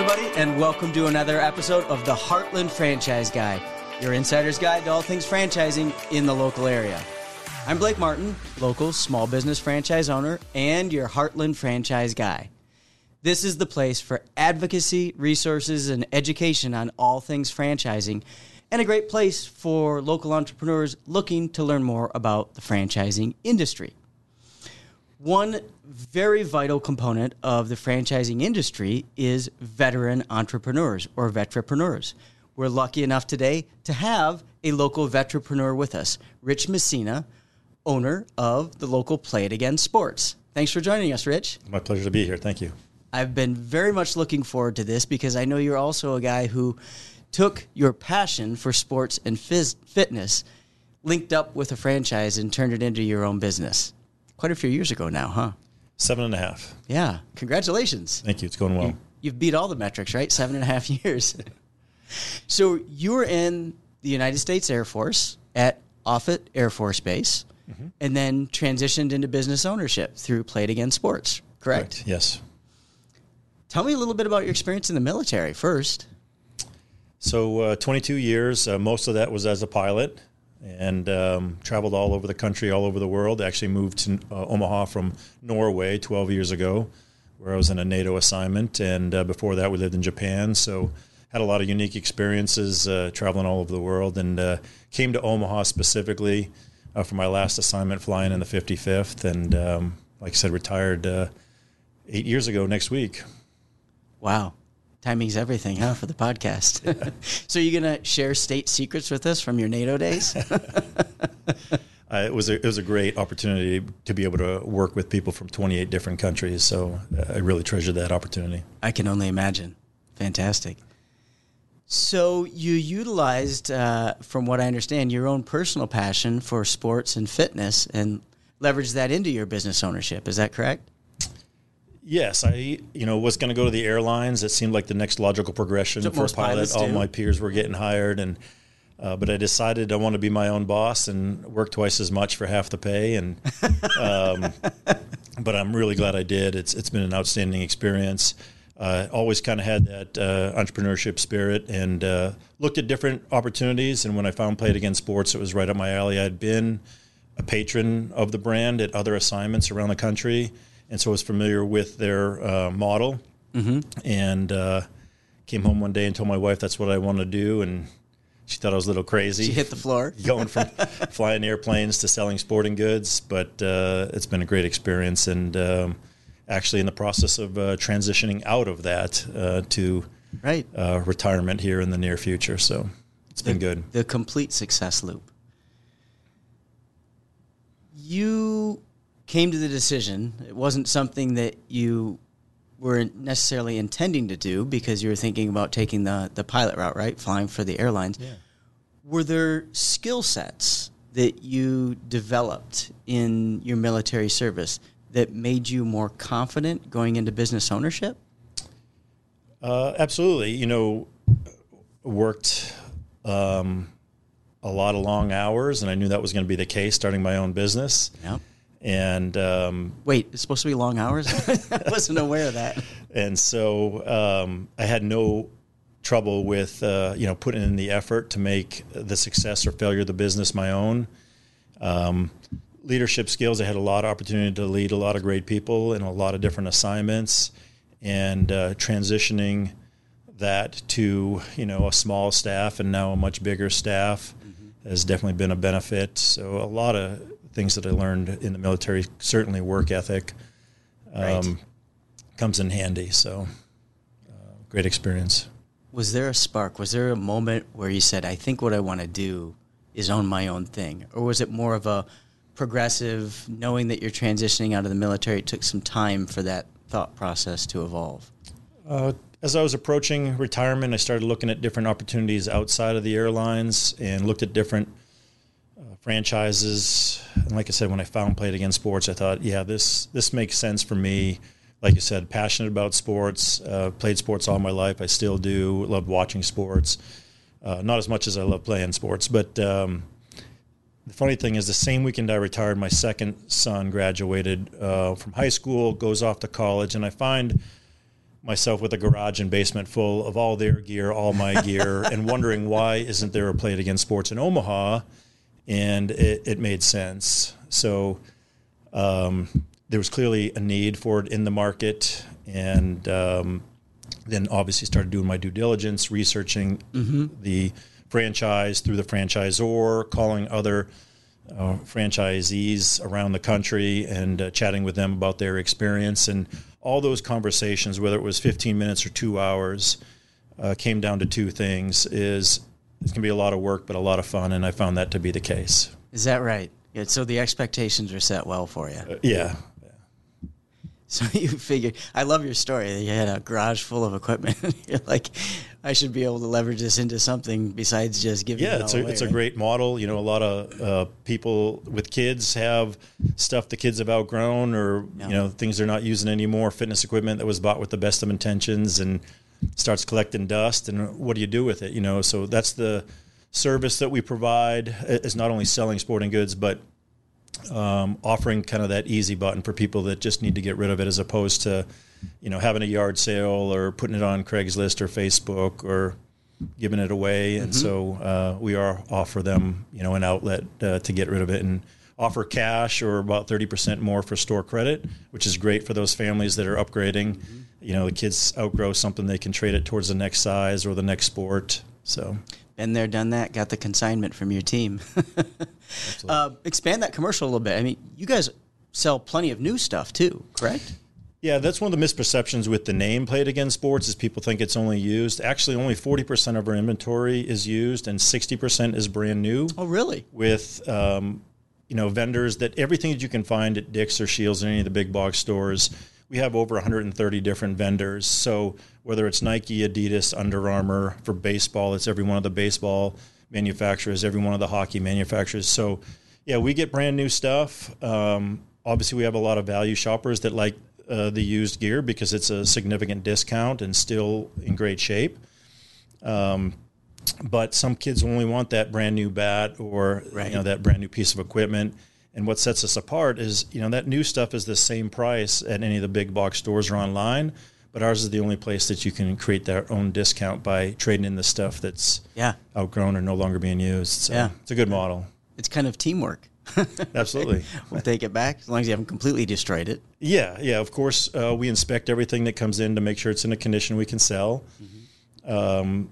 everybody, and welcome to another episode of the Heartland Franchise Guy, your insider's guide to all things franchising in the local area. I'm Blake Martin, local small business franchise owner and your Heartland franchise guy. This is the place for advocacy, resources, and education on all things franchising, and a great place for local entrepreneurs looking to learn more about the franchising industry. One very vital component of the franchising industry is veteran entrepreneurs or vetrepreneurs. We're lucky enough today to have a local vetrepreneur with us, Rich Messina, owner of the local Play It Again Sports. Thanks for joining us, Rich. My pleasure to be here. Thank you. I've been very much looking forward to this because I know you're also a guy who took your passion for sports and phys- fitness, linked up with a franchise, and turned it into your own business. Quite a few years ago now, huh? Seven and a half. Yeah. Congratulations. Thank you. It's going well. You've beat all the metrics, right? Seven and a half years. so you were in the United States Air Force at Offutt Air Force Base, and then transitioned into business ownership through Play It Again Sports, correct? Yes. Tell me a little bit about your experience in the military first. So, uh, 22 years. Uh, most of that was as a pilot, and um, traveled all over the country, all over the world. Actually, moved to uh, Omaha from Norway 12 years ago, where I was in a NATO assignment, and uh, before that, we lived in Japan. So, had a lot of unique experiences uh, traveling all over the world, and uh, came to Omaha specifically uh, for my last assignment, flying in the 55th, and um, like I said, retired uh, eight years ago next week. Wow. Timing's everything, huh, for the podcast. so you're going to share state secrets with us from your NATO days? Uh, it was a it was a great opportunity to be able to work with people from 28 different countries. So uh, I really treasured that opportunity. I can only imagine. Fantastic. So you utilized, uh, from what I understand, your own personal passion for sports and fitness and leveraged that into your business ownership. Is that correct? Yes, I you know was going to go to the airlines. It seemed like the next logical progression for a most pilot. All do. my peers were getting hired, and uh, but I decided I want to be my own boss and work twice as much for half the pay. And um, but I'm really glad I did. It's it's been an outstanding experience. Uh, always kind of had that uh, entrepreneurship spirit and uh, looked at different opportunities. And when I found Play It Again Sports, it was right up my alley. I'd been a patron of the brand at other assignments around the country, and so I was familiar with their uh, model. Mm-hmm. And uh, came home one day and told my wife that's what I want to do, and she thought I was a little crazy. She hit the floor. going from flying airplanes to selling sporting goods, but uh, it's been a great experience, and um, actually in the process of uh, transitioning out of that uh, to Right. uh, retirement here in the near future. So it's been good. The complete success loop. You came to the decision. It wasn't something that you were necessarily intending to do because you were thinking about taking the, the pilot route, right? Flying for the airlines. Yeah. Were there skill sets that you developed in your military service that made you more confident going into business ownership? Uh, absolutely. You know, worked um, a lot of long hours, and I knew that was going to be the case starting my own business. Yep. And um, Wait, it's supposed to be long hours? I wasn't aware of that. and so um, I had no trouble with uh, you know putting in the effort to make the success or failure of the business my own. Um, leadership skills. I had a lot of opportunity to lead a lot of great people in a lot of different assignments, and uh, transitioning that to you know a small staff and now a much bigger staff has definitely been a benefit. So a lot of things that I learned in the military, certainly work ethic, Right. um, comes in handy. So uh, great experience. Was there a spark? Was there a moment where you said, I think what I want to do is own my own thing? Or was it more of a progressive, knowing that you're transitioning out of the military, it took some time for that thought process to evolve? Uh, as I was approaching retirement, I started looking at different opportunities outside of the airlines and looked at different franchises. And like I said, when I found Play It Again Sports, I thought, yeah, this this makes sense for me. Like you said, passionate about sports. Uh, played sports all my life. I still do. Love watching sports. Uh, not as much as I love playing sports, but um, the funny thing is, the same weekend I retired, my second son graduated uh, from high school, goes off to college, and I find myself with a garage and basement full of all their gear, all my gear, and wondering why isn't there a Play It Again Sports in Omaha? And it, it made sense. So um, there was clearly a need for it in the market, and um, then obviously started doing my due diligence, researching mm-hmm. the franchise through the franchisor, calling other uh, franchisees around the country and uh, chatting with them about their experience. And all those conversations, whether it was 15 minutes or two hours, uh, came down to two things: is it's going to be a lot of work, but a lot of fun, and I found that to be the case. Is that right? Yeah, so the expectations are set well for you. Uh, yeah, so you figured, I love your story. You had a garage full of equipment. You're like, I should be able to leverage this into something besides just giving. Yeah, it it's a away, it's right? a great model. You know, a lot of uh, people with kids have stuff the kids have outgrown, or you know, things they're not using anymore. Fitness equipment that was bought with the best of intentions and starts collecting dust. And what do you do with it? You know, so that's the service that we provide is not only selling sporting goods, but um, offering kind of that easy button for people that just need to get rid of it, as opposed to, you know, having a yard sale or putting it on Craigslist or Facebook or giving it away. And so uh, we are offer them, you know, an outlet uh, to get rid of it and offer cash or about thirty percent more for store credit, which is great for those families that are upgrading. You know, the kids outgrow something, they can trade it towards the next size or the next sport. So Been there, done that. Got the consignment from your team. uh, expand that commercial a little bit. I mean, you guys sell plenty of new stuff too, correct? Yeah, that's one of the misperceptions with the name Played It Again Sports is people think it's only used. Actually, only 40% of our inventory is used and 60% is brand new Oh, really? with um, you know vendors that everything that you can find at Dick's or Scheels or any of the big box stores. We have over 130 different vendors. So whether it's Nike, Adidas, Under Armour for baseball, it's every one of the baseball manufacturers, every one of the hockey manufacturers. So yeah, we get brand new stuff. Um, obviously, we have a lot of value shoppers that like uh, the used gear because it's a significant discount and still in great shape. Um, but some kids only want that brand new bat or Right. you know that brand new piece of equipment. And what sets us apart is you know that new stuff is the same price at any of the big box stores or online, but ours is the only place that you can create their own discount by trading in the stuff that's Yeah. outgrown or no longer being used. So Yeah. it's a good model. It's kind of teamwork. Absolutely. we'll take it back as long as you haven't completely destroyed it. Yeah, yeah. Of course, uh, we inspect everything that comes in to make sure it's in a condition we can sell. Um,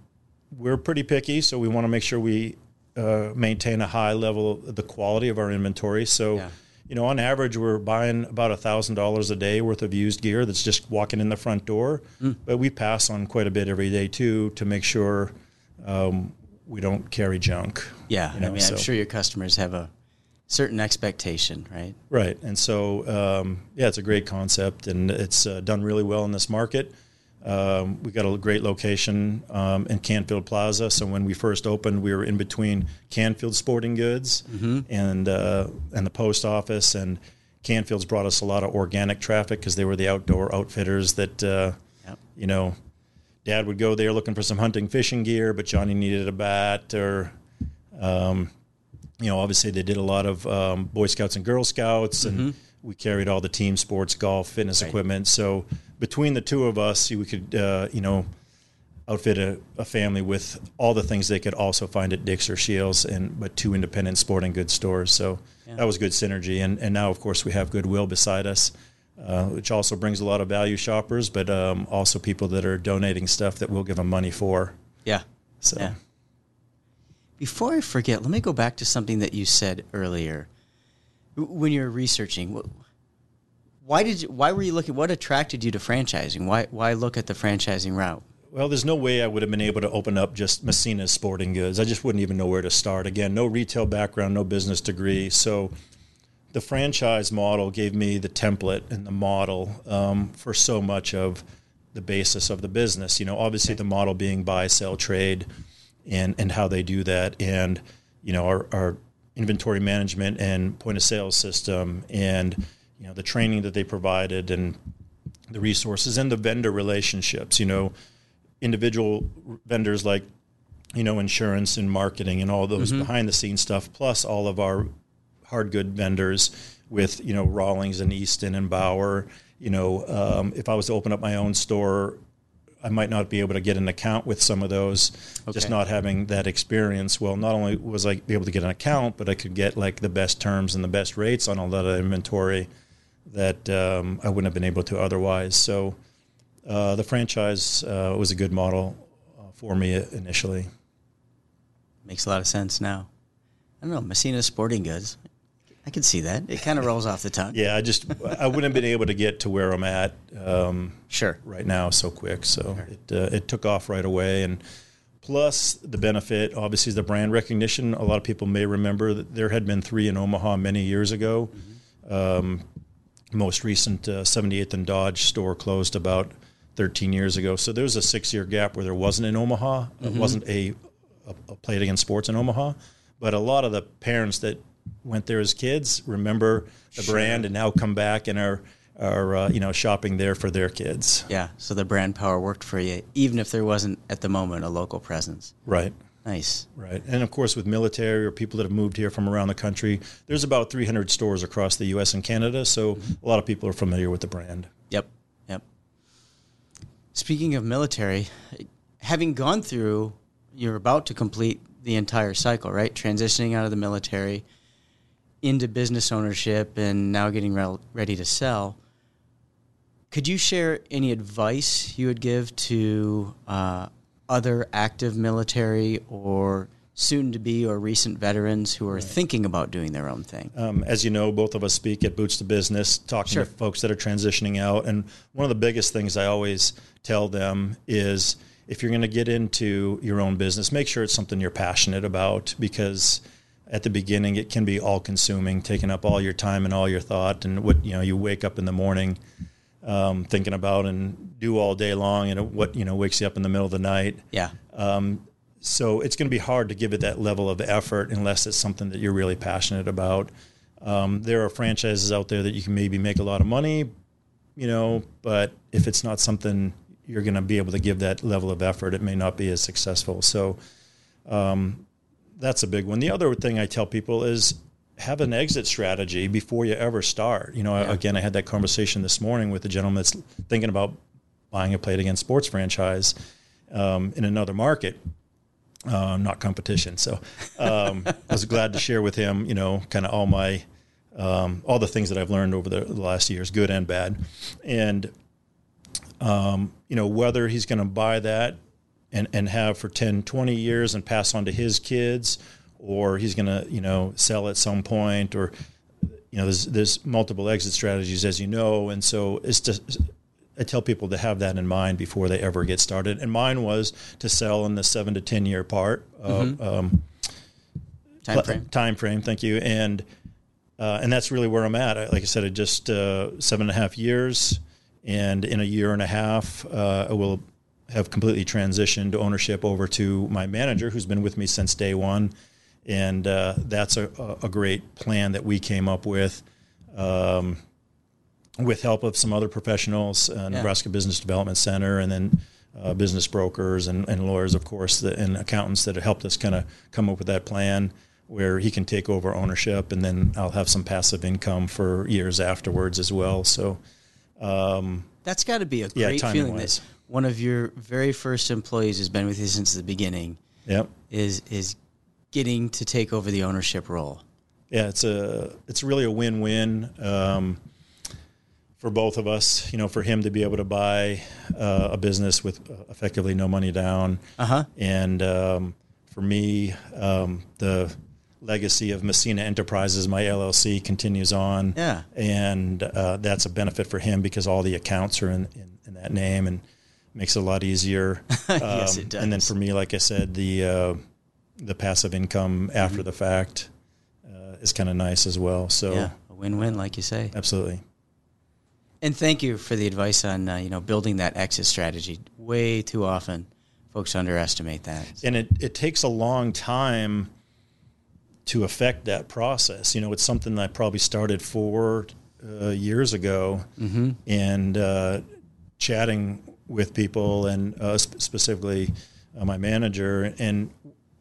we're pretty picky, so we want to make sure we uh, maintain a high level of the quality of our inventory. So, Yeah. you know, on average, we're buying about a thousand dollars a day worth of used gear that's just walking in the front door. But we pass on quite a bit every day too to make sure um, we don't carry junk. Yeah. You know, I mean, so- I'm sure your customers have a certain expectation, right? Right, and so um, yeah, it's a great concept, and it's uh, done really well in this market. Um, we got a great location um, in Canfield Plaza. So when we first opened, we were in between Canfield Sporting Goods and uh, and the post office, and Canfield's brought us a lot of organic traffic because they were the outdoor outfitters that uh, Yep. you know. Dad would go there looking for some hunting fishing gear, but Johnny needed a bat or um, you know, obviously they did a lot of um, Boy Scouts and Girl Scouts, and we carried all the team sports, golf, fitness Right. equipment. So between the two of us, we could, uh, you know, outfit a, a family with all the things they could also find at Dick's or Scheels, and but two independent sporting goods stores. So Yeah. that was good synergy. And and now, of course, we have Goodwill beside us. Uh, which also brings a lot of value shoppers, but um, also people that are donating stuff that we'll give them money for. Yeah. So Yeah. Before I forget, let me go back to something that you said earlier. When you were researching, why did you, why were you looking? What attracted you to franchising? Why why look at the franchising route? Well, there's no way I would have been able to open up just Messina's Sporting Goods. I just wouldn't even know where to start. Again, no retail background, no business degree. So the franchise model gave me the template and the model um, for so much of the basis of the business. You know, obviously the model being buy, sell, trade, and and how they do that, and you know our, our inventory management and point of sale system, and you know the training that they provided, and the resources and the vendor relationships. You know, individual vendors like you know insurance and marketing and all those behind the scenes stuff, plus all of our hard good vendors with you know Rawlings and Easton and Bauer. You know, um, if I was to open up my own store, I might not be able to get an account with some of those, just not having that experience. Well, not only was I able to get an account, but I could get like the best terms and the best rates on a lot of inventory that um, I wouldn't have been able to otherwise. So uh, the franchise uh, was a good model uh, for me initially. Makes a lot of sense now. I don't know, Messina Sporting Goods. I can see that. It kind of rolls off the tongue. Yeah, I just I wouldn't have been able to get to where I'm at um, Sure. right now so quick. So it uh, it took off right away, and plus the benefit obviously is the brand recognition. A lot of people may remember that there had been three in Omaha many years ago. Um, most recent uh, 78th and Dodge store closed about 13 years ago. So there was a six year gap where there wasn't in Omaha. It wasn't a, a, a Play It Again Sports in Omaha. But a lot of the parents that went there as kids remember the brand and now come back and are, are uh, you know, shopping there for their kids. Yeah. So the brand power worked for you, even if there wasn't at the moment a local presence. Right. Nice. Right. And of course, with military or people that have moved here from around the country, there's about 300 stores across the U.S. and Canada. So a lot of people are familiar with the brand. Yep. Yep. Speaking of military, having gone through, you're about to complete the entire cycle, right? Transitioning out of the military into business ownership and now getting rel- ready to sell. Could you share any advice you would give to uh, other active military or soon to be or recent veterans who are thinking about doing their own thing? Um, as you know, both of us speak at Boots to Business, talking Sure. to folks that are transitioning out. And one of the biggest things I always tell them is if you're going to get into your own business, make sure it's something you're passionate about because at the beginning it can be all consuming, taking up all your time and all your thought. And what, you know, you wake up in the morning um, thinking about and do all day long and what, you know, wakes you up in the middle of the night. Yeah. So it's going to be hard to give it that level of effort unless it's something that you're really passionate about. Um, there are franchises out there that you can maybe make a lot of money, you know, but if it's not something you're going to be able to give that level of effort, it may not be as successful. So um, that's a big one. The other thing I tell people is have an exit strategy before you ever start. You know, Yeah. again, I had that conversation this morning with a gentleman that's thinking about buying a Play It Again Sports franchise um, in another market uh, not competition. So um, I was glad to share with him, you know, kind of all my um, all the things that I've learned over the, the last years, good and bad, and um, you know whether he's going to buy that and and have for 10, 20 years and pass on to his kids, or he's going to you know sell at some point, or you know there's there's multiple exit strategies as you know, and so it's just I tell people to have that in mind before they ever get started. And mine was to sell in the seven to ten year part of um, Time frame. time frame. Thank you. And uh, and that's really where I'm at. I, like I said, I just uh, seven and a half years, and in a year and a half, uh, I will have completely transitioned ownership over to my manager, who's been with me since day one. And uh, that's a, a a great plan that we came up with. Um, with help of some other professionals, uh, Nebraska Business Development Center, and then uh, business brokers and, and lawyers, of course, that, and accountants that have helped us kind of come up with that plan where he can take over ownership, and then I'll have some passive income for years afterwards as well. So, That's got to be a great timing feeling wise. that one of your very first employees has been with you since the beginning. yep. Is is getting to take over the ownership role. yeah, it's a it's really a win win um, for both of us. You know, for him to be able to buy uh, a business with uh, effectively no money down, Uh-huh. and um, for me, um, the legacy of Messina Enterprises, my LLC, continues on. Yeah. and uh, that's a benefit for him because all the accounts are in, in, in that name and makes it a lot easier. Yes, Um, it And then for me, like I said, the uh, the passive income after the fact uh, is kind of nice as well. So Yeah, a win-win, like you say. absolutely. And thank you for the advice on uh, you know building that exit strategy. Way too often, folks underestimate that. and it, it takes a long time to affect that process. You know, it's something that I probably started four uh, years ago, and uh, chatting with people, and uh, sp- specifically uh, my manager, and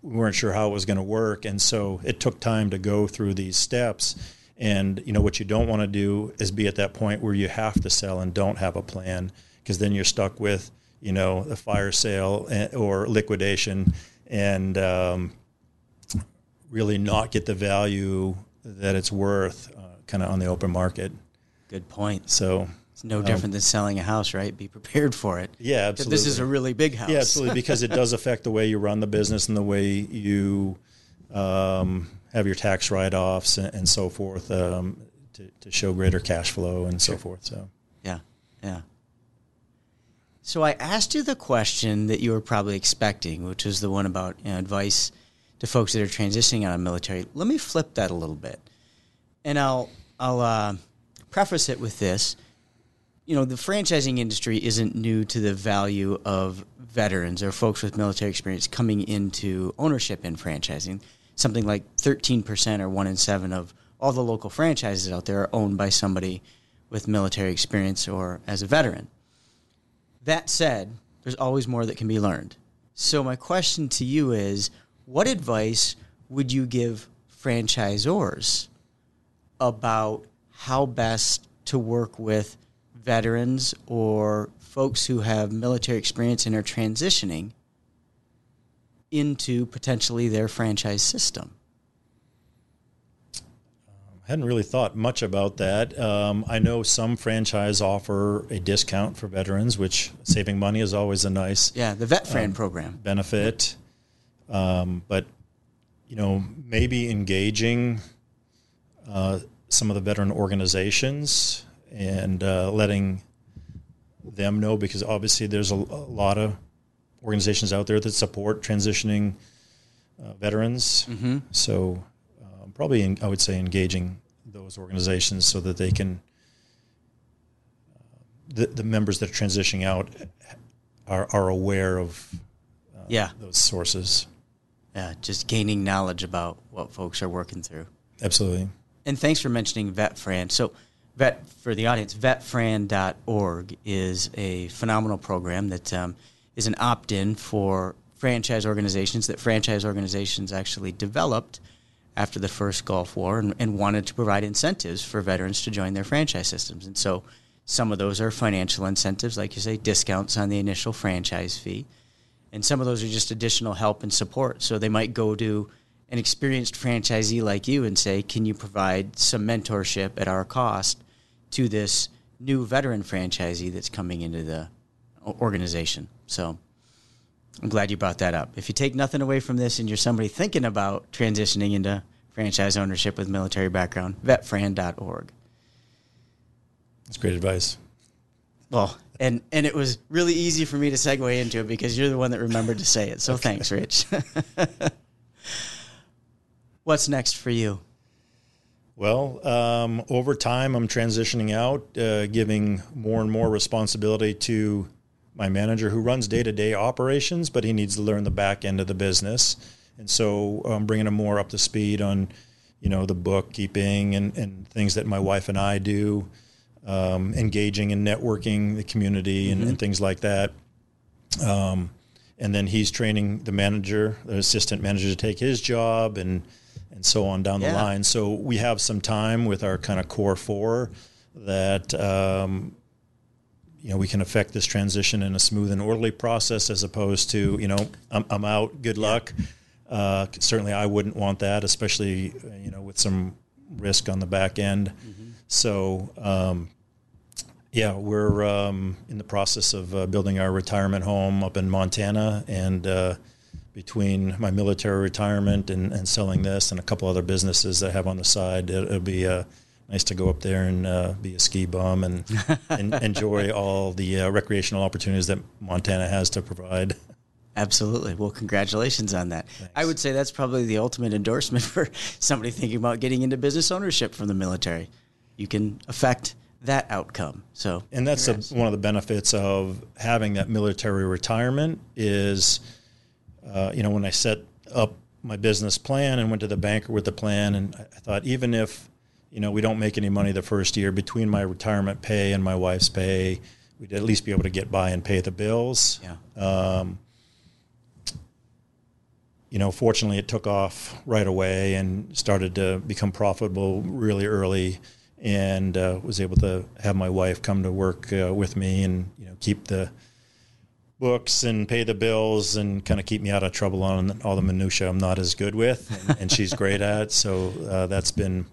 we weren't sure how it was going to work, and so it took time to go through these steps. And you know what you don't want to do is be at that point where you have to sell and don't have a plan, because then you're stuck with you know, a fire sale eh, or liquidation, and um, really not get the value that it's worth, uh, kind of on the open market. Good point. So It's no different than selling a house, right? Be prepared for it. Yeah, absolutely. This is a really big house. Yeah, absolutely, because it does affect the way you run the business and the way you um, have your tax write-offs and, and so forth um, to, to show greater cash flow and so forth. So, Yeah, yeah. So I asked you the question that you were probably expecting, which was the one about you know, advice to folks that are transitioning out of military. Let me flip that a little bit, and I'll I'll uh, preface it with this. You know, the franchising industry isn't new to the value of veterans or folks with military experience coming into ownership in franchising. Something like 13% or one in seven of all the local franchises out there are owned by somebody with military experience or as a veteran. That said, there's always more that can be learned. So, my question to you is what advice would you give franchisors about how best to work with veterans or folks who have military experience and are transitioning into potentially their franchise system? I hadn't really thought much about that. Um, I know some franchise offer a discount for veterans, which saving money is always a nice Yeah, the Vet Fran program. benefit. Um, but you know, maybe engaging uh, some of the veteran organizations and uh, letting them know because obviously there's a, a lot of organizations out there that support transitioning uh, veterans. Mm-hmm. So um, probably in, I would say engaging those organizations so that they can uh, the, the members that are transitioning out are, are aware of uh, Yeah. those sources. Yeah, just gaining knowledge about what folks are working through. Absolutely. And thanks for mentioning VetFran. So, Vet for the audience, vetfran.org is a phenomenal program that um, is an opt-in for franchise organizations that franchise organizations actually developed after the first Gulf War and, and wanted to provide incentives for veterans to join their franchise systems. And so, some of those are financial incentives, like you say, discounts on the initial franchise fee and some of those are just additional help and support. So they might go to an experienced franchisee like you and say, "Can you provide some mentorship at our cost to this new veteran franchisee that's coming into the organization?" So I'm glad you brought that up. If you take nothing away from this and you're somebody thinking about transitioning into franchise ownership with military background, vetfran.org. That's great advice. Well, and and it was really easy for me to segue into it because you're the one that remembered to say it. So thanks, Rich. What's next for you? Well, um, over time, I'm transitioning out, uh, giving more and more responsibility to my manager who runs day to day operations, but he needs to learn the back end of the business. And so I'm bringing him more up to speed on, you know, the bookkeeping and, and things that my wife and I do, um, engaging and networking the community and, and things like that. Um, and then he's training the manager, the assistant manager, to take his job, and and so on down the line. So we have some time with our kind of core four that um, you know we can affect this transition in a smooth and orderly process, as opposed to you know I'm, I'm out, good luck. Uh, certainly, I wouldn't want that, especially uh, you know with some risk on the back end. So. Um, yeah, we're um, in the process of uh, building our retirement home up in Montana, and uh, between my military retirement and, and selling this and a couple other businesses that I have on the side, it, it'll be uh, nice to go up there and uh, be a ski bum and, and enjoy all the uh, recreational opportunities that Montana has to provide. Absolutely. Well, congratulations on that. I would say that's probably the ultimate endorsement for somebody thinking about getting into business ownership from the military. You can affect that outcome. So, and that's a, one of the benefits of having that military retirement is uh, you know when i set up my business plan and went to the banker with the plan and I thought even if you know we don't make any money the first year between my retirement pay and my wife's pay we'd at least be able to get by and pay the bills yeah. you know, fortunately, it took off right away and started to become profitable really early, and uh, was able to have my wife come to work uh, with me and you know keep the books and pay the bills and kind of keep me out of trouble on all the minutia I'm not as good with, and, and she's great at. So uh, that's been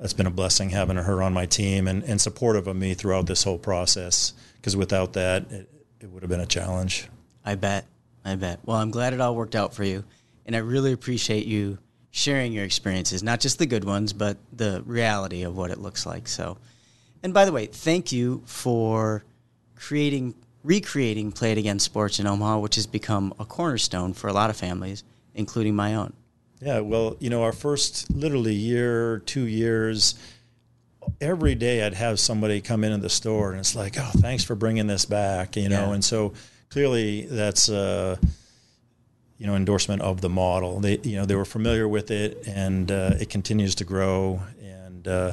that's been a blessing having her on my team and, and supportive of me throughout this whole process. Because without that, it, it would have been a challenge. I bet. I bet. Well, I'm glad it all worked out for you, and I really appreciate you sharing your experiences, not just the good ones, but the reality of what it looks like. So, and by the way, thank you for creating, recreating Play It Again Sports in Omaha, which has become a cornerstone for a lot of families, including my own. Yeah, well, you know, our first literally year, two years, every day I'd have somebody come into the store and it's like, oh, thanks for bringing this back, you know, yeah. and so clearly that's uh, you know endorsement of the model. They you know they were familiar with it, and uh, it continues to grow. And uh,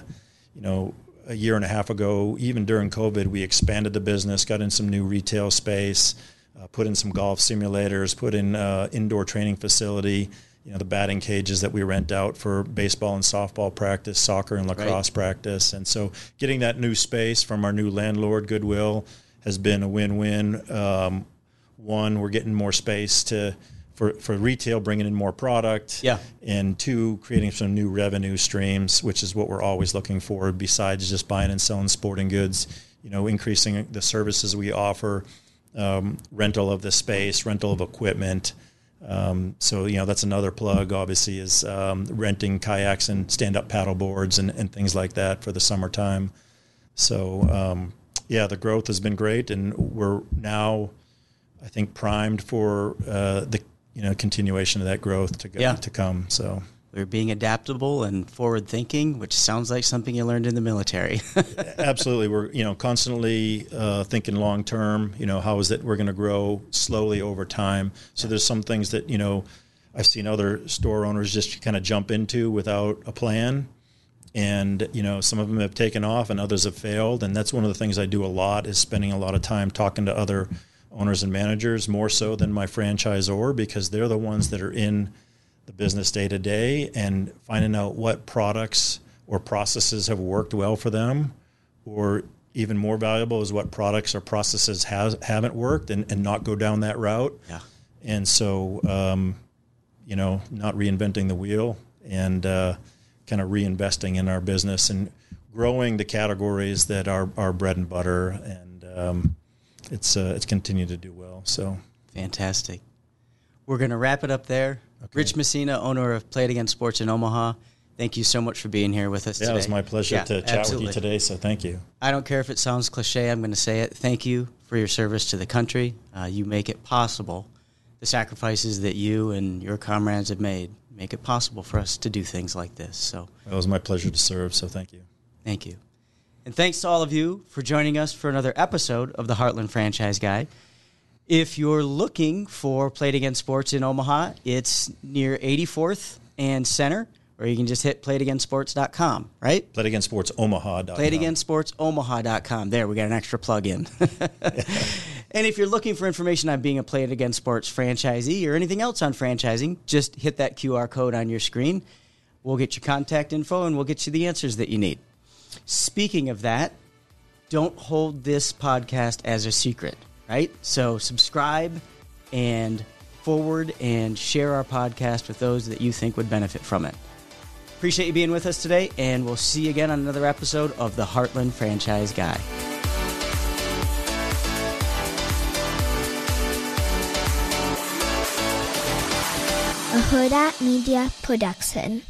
you know, a year and a half ago, even during COVID, we expanded the business, got in some new retail space, uh, put in some golf simulators, put in uh, indoor training facility. You know the batting cages that we rent out for baseball and softball practice, soccer and lacrosse right. practice, and so getting that new space from our new landlord, Goodwill, has been a win-win. Um, one, we're getting more space to for, for retail, bringing in more product. Yeah. And two, creating some new revenue streams, which is what we're always looking for. Besides just buying and selling sporting goods, you know, increasing the services we offer, um, rental of the space, rental of equipment. Um, so you know that's another plug. Obviously, is um, renting kayaks and stand-up paddle boards and, and things like that for the summertime. So um, yeah, the growth has been great, and we're now, I think, primed for uh, the you know continuation of that growth to go, yeah. to come. So we're being adaptable and forward thinking, which sounds like something you learned in the military. Absolutely, we're you know constantly uh, thinking long term. You know, how is it we're going to grow slowly over time? So there's some things that you know I've seen other store owners just kind of jump into without a plan and you know some of them have taken off and others have failed and that's one of the things i do a lot is spending a lot of time talking to other owners and managers more so than my franchisor because they're the ones that are in the business day to day and finding out what products or processes have worked well for them or even more valuable is what products or processes has haven't worked and, and not go down that route yeah and so um, you know not reinventing the wheel and uh, kind of reinvesting in our business and growing the categories that are our bread and butter, and um, it's uh, it's continued to do well. So fantastic. We're going to wrap it up there. Okay. Rich Messina, owner of Play It Again Sports in Omaha. Thank you so much for being here with us yeah, today. it was my pleasure yeah, to chat absolutely. with you today, so thank you. I don't care if it sounds cliche, I'm going to say it. Thank you for your service to the country. Uh, you make it possible, the sacrifices that you and your comrades have made make it possible for us to do things like this. So it was my pleasure to serve. So thank you. Thank you. And thanks to all of you for joining us for another episode of the Heartland Franchise Guy. If you're looking for Played It Again Sports in Omaha, it's near 84th and Center, or you can just hit playitagainsports.com, right? Play It Again Sports Omaha.com. Play It Again Sports Omaha.com. There, we got an extra plug in. And if you're looking for information on being a Played It Again Sports franchisee or anything else on franchising, just hit that QR code on your screen. We'll get your contact info and we'll get you the answers that you need. Speaking of that, don't hold this podcast as a secret, right? So subscribe and forward and share our podcast with those that you think would benefit from it. Appreciate you being with us today, and we'll see you again on another episode of the Heartland Franchise Guy. a Hurrdat Media Production.